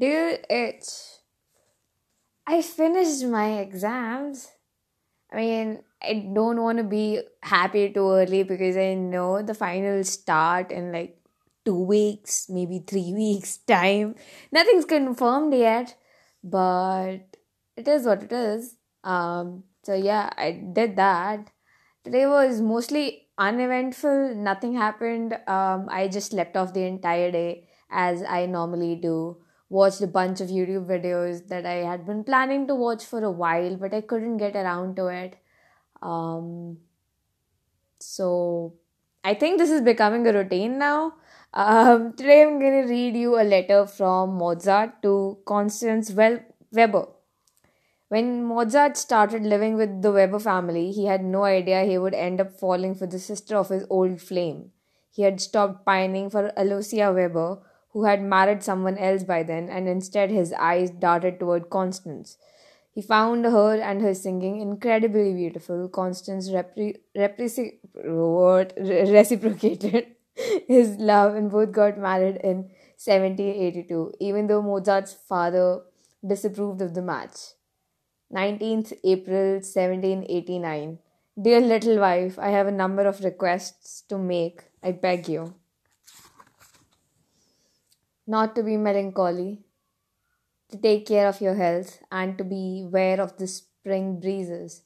Dear I finished my exams. I mean, I don't want to be happy too early because I know the finals start in like two weeks, maybe three weeks' time. Nothing's confirmed yet, but it is what it is. Um, so yeah, I did that. Today was mostly uneventful. Nothing happened. Um, I just slept off the entire day as I normally do. Watched a bunch of YouTube videos that I had been planning to watch for a while, but I couldn't get around to it. Um, so I think this is becoming a routine now. Um, today I'm going to read you a letter from Mozart to Constance Weber. When Mozart started living with the Weber family, he had no idea he would end up falling for the sister of his old flame. He had stopped pining for Aloysia Weber, who had married someone else by then, and instead his eyes darted toward Constance. He found her and her singing incredibly beautiful. Constance repre- what? reciprocated his love, and both got married in 1782, even though Mozart's father disapproved of the match. 19th April 1789. Dear little wife, I have a number of requests to make. I beg you. Not to be melancholy, to take care of your health, and to be aware of the spring breezes.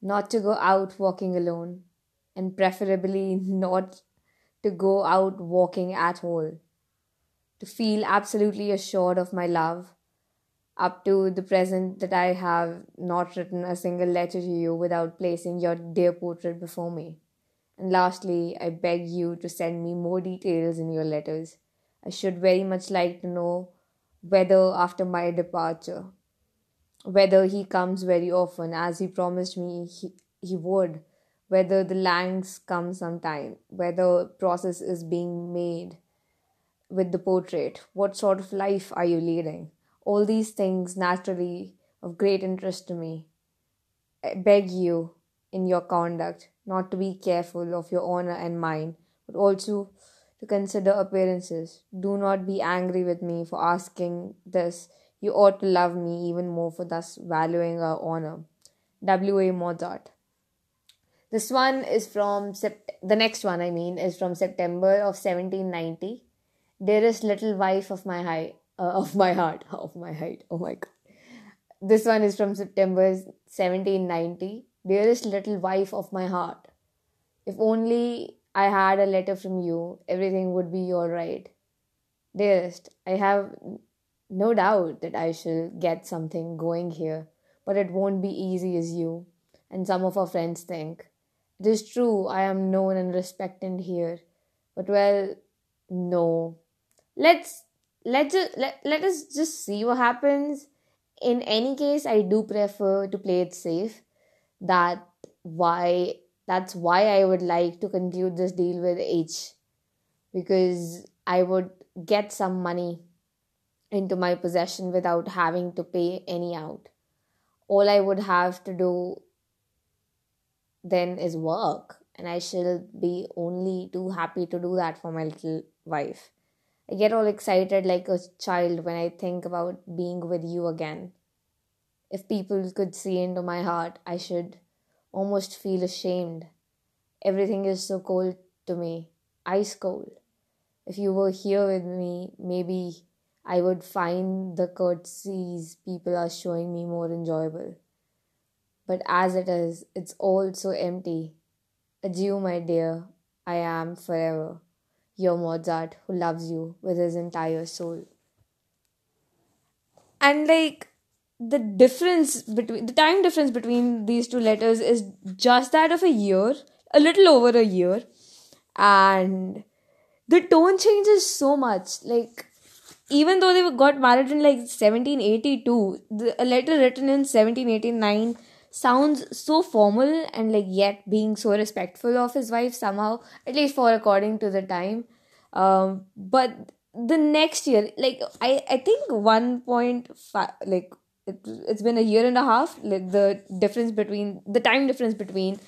Not to go out walking alone, and preferably not to go out walking at all. To feel absolutely assured of my love up to the present that I have not written a single letter to you without placing your dear portrait before me. And lastly, I beg you to send me more details in your letters. I should very much like to know whether after my departure, whether he comes very often as he promised me he, he would, whether the Langs come sometime, whether process is being made with the portrait, what sort of life are you leading? all these things naturally of great interest to me. I beg you, in your conduct, not to be careful of your honor and mine, but also to consider appearances. Do not be angry with me for asking this. You ought to love me even more for thus valuing our honor. W. A. Mozart. This one is from the next one, I mean, is from September of 1790. Dearest little wife of my high, uh, of my heart, of my height. Oh my god. This one is from September 1790. Dearest little wife of my heart. If only I had a letter from you, everything would be all right. Dearest, I have no doubt that I shall get something going here, but it won't be easy as you and some of our friends think. It is true I am known and respected here, but well, no. Let's let just let, let us just see what happens in any case i do prefer to play it safe that why that's why i would like to conclude this deal with h because i would get some money into my possession without having to pay any out all i would have to do then is work and i shall be only too happy to do that for my little wife I get all excited like a child when I think about being with you again. If people could see into my heart, I should almost feel ashamed. Everything is so cold to me, ice cold. If you were here with me, maybe I would find the courtesies people are showing me more enjoyable. But as it is, it's all so empty. Adieu, my dear. I am forever your Mozart who loves you with his entire soul. And like the difference between the time difference between these two letters is just that of a year, a little over a year, and the tone changes so much. Like even though they got married in like 1782, the, a letter written in 1789 sounds so formal and like yet being so respectful of his wife somehow at least for according to the time um but the next year like i i think 1.5 like it, it's been a year and a half. Like the difference between the time difference between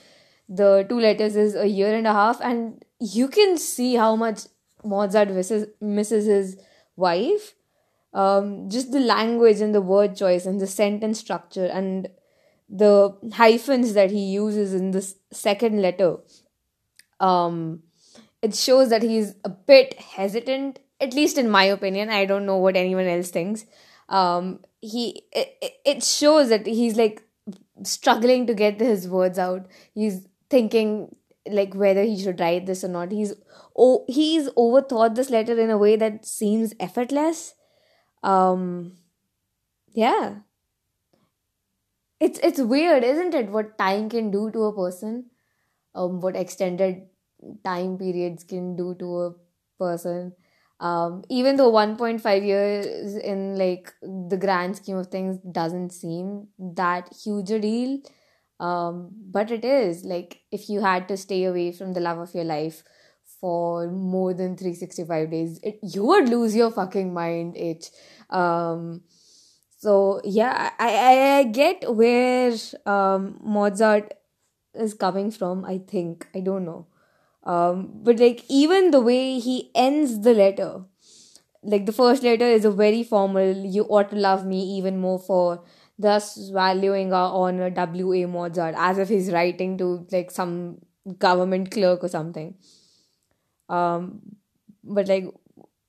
the two letters is a year and a half. And you can see how much mozart misses, misses his wife. Um, just the language and the word choice and the sentence structure and the hyphens that he uses in this second letter. Um, it shows that he's a bit hesitant at least in my opinion. I don't know what anyone else thinks. Um, he it, it shows that he's like struggling to get his words out. He's thinking like whether he should write this or not. He's oh he's overthought this letter in a way that seems effortless. Um yeah. It's it's weird isn't it what time can do to a person? Um what extended time periods can do to a person um even though 1.5 years in like the grand scheme of things doesn't seem that huge a deal um but it is. Like if you had to stay away from the love of your life for more than 365 days it, you would lose your fucking mind it um so yeah i i, I get where um mozart is coming from i think. I don't know um but like even the way he ends the letter like the first letter is a very formal you ought to love me even more for thus valuing our honor w.a mozart as if he's writing to like some government clerk or something. Um but like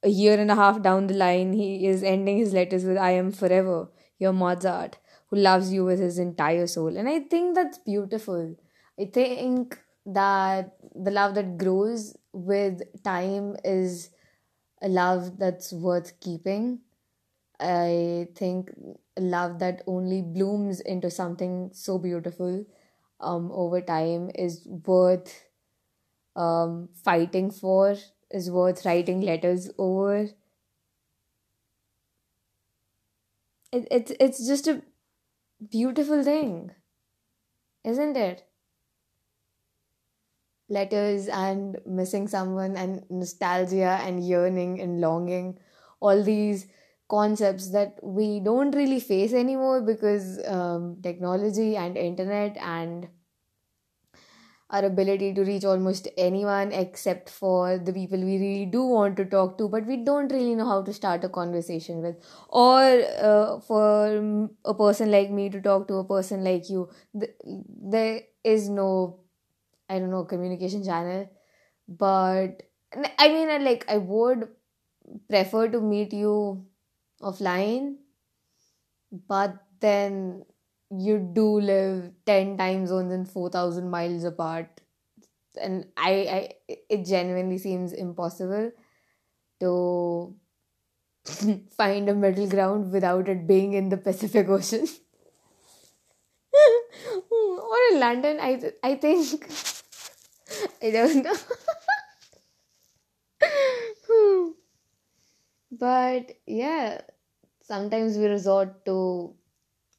a year and a half down the line he is ending his letters with i am forever your mozart who loves you with his entire soul. And i think that's beautiful. I think that the love that grows with time is a love that's worth keeping i think love that only blooms into something so beautiful um, over time is worth um, fighting for, is worth writing letters over. It, it's it's just a beautiful thing, isn't it? Letters and missing someone and nostalgia and yearning and longing, all these concepts that we don't really face anymore because um, technology and internet and our ability to reach almost anyone except for the people we really do want to talk to but we don't really know how to start a conversation with. Or uh, for a person like me to talk to a person like you th- there is no i don't know communication channel. But i mean like i would prefer to meet you offline. But then you do live 10 time zones and 4000 miles apart. And I, I it genuinely seems impossible to find a middle ground without it being in the pacific ocean. Or in london i i think i don't know but yeah sometimes we resort to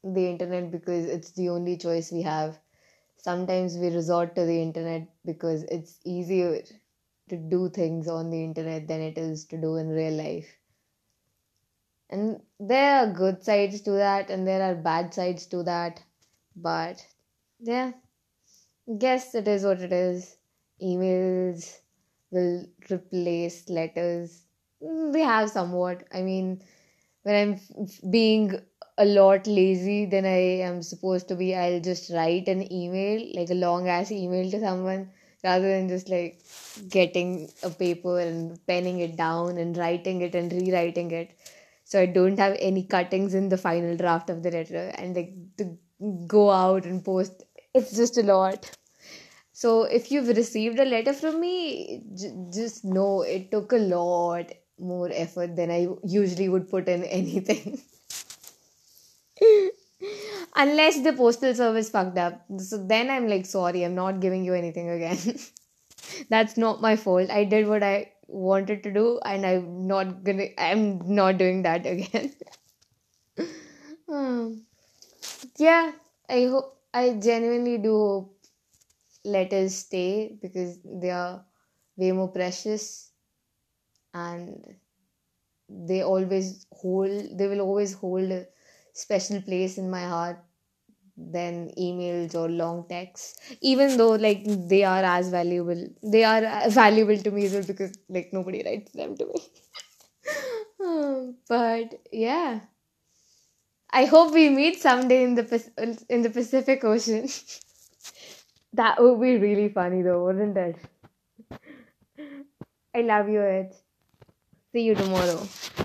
the internet because it's the only choice we have. Sometimes we resort to the internet because it's easier to do things on the internet than it is to do in real life. And there are good sides to that and there are bad sides to that. But yeah guess it is what it is emails will replace letters they have somewhat i mean when i'm being a lot lazy than I am supposed to be, I'll just write an email, like a long ass email to someone, rather than just like getting a paper and penning it down and writing it and rewriting it. So I don't have any cuttings in the final draft of the letter and like to go out and post. It's just a lot. So if you've received a letter from me, j- just know it took a lot more effort than I usually would put in anything. Unless the postal service fucked up. So then I'm like, sorry, I'm not giving you anything again. That's not my fault. I did what I wanted to do and I'm not gonna I'm not doing that again. um, yeah, I hope I genuinely do hope letters stay because they are way more precious and they always hold they will always hold a special place in my heart than emails or long texts even though like they are as valuable they are valuable to me as well because like nobody writes them to me um, but yeah. I hope we meet someday in the in the Pacific Ocean. that would be really funny though, wouldn't it? I love you, Ed. See you tomorrow.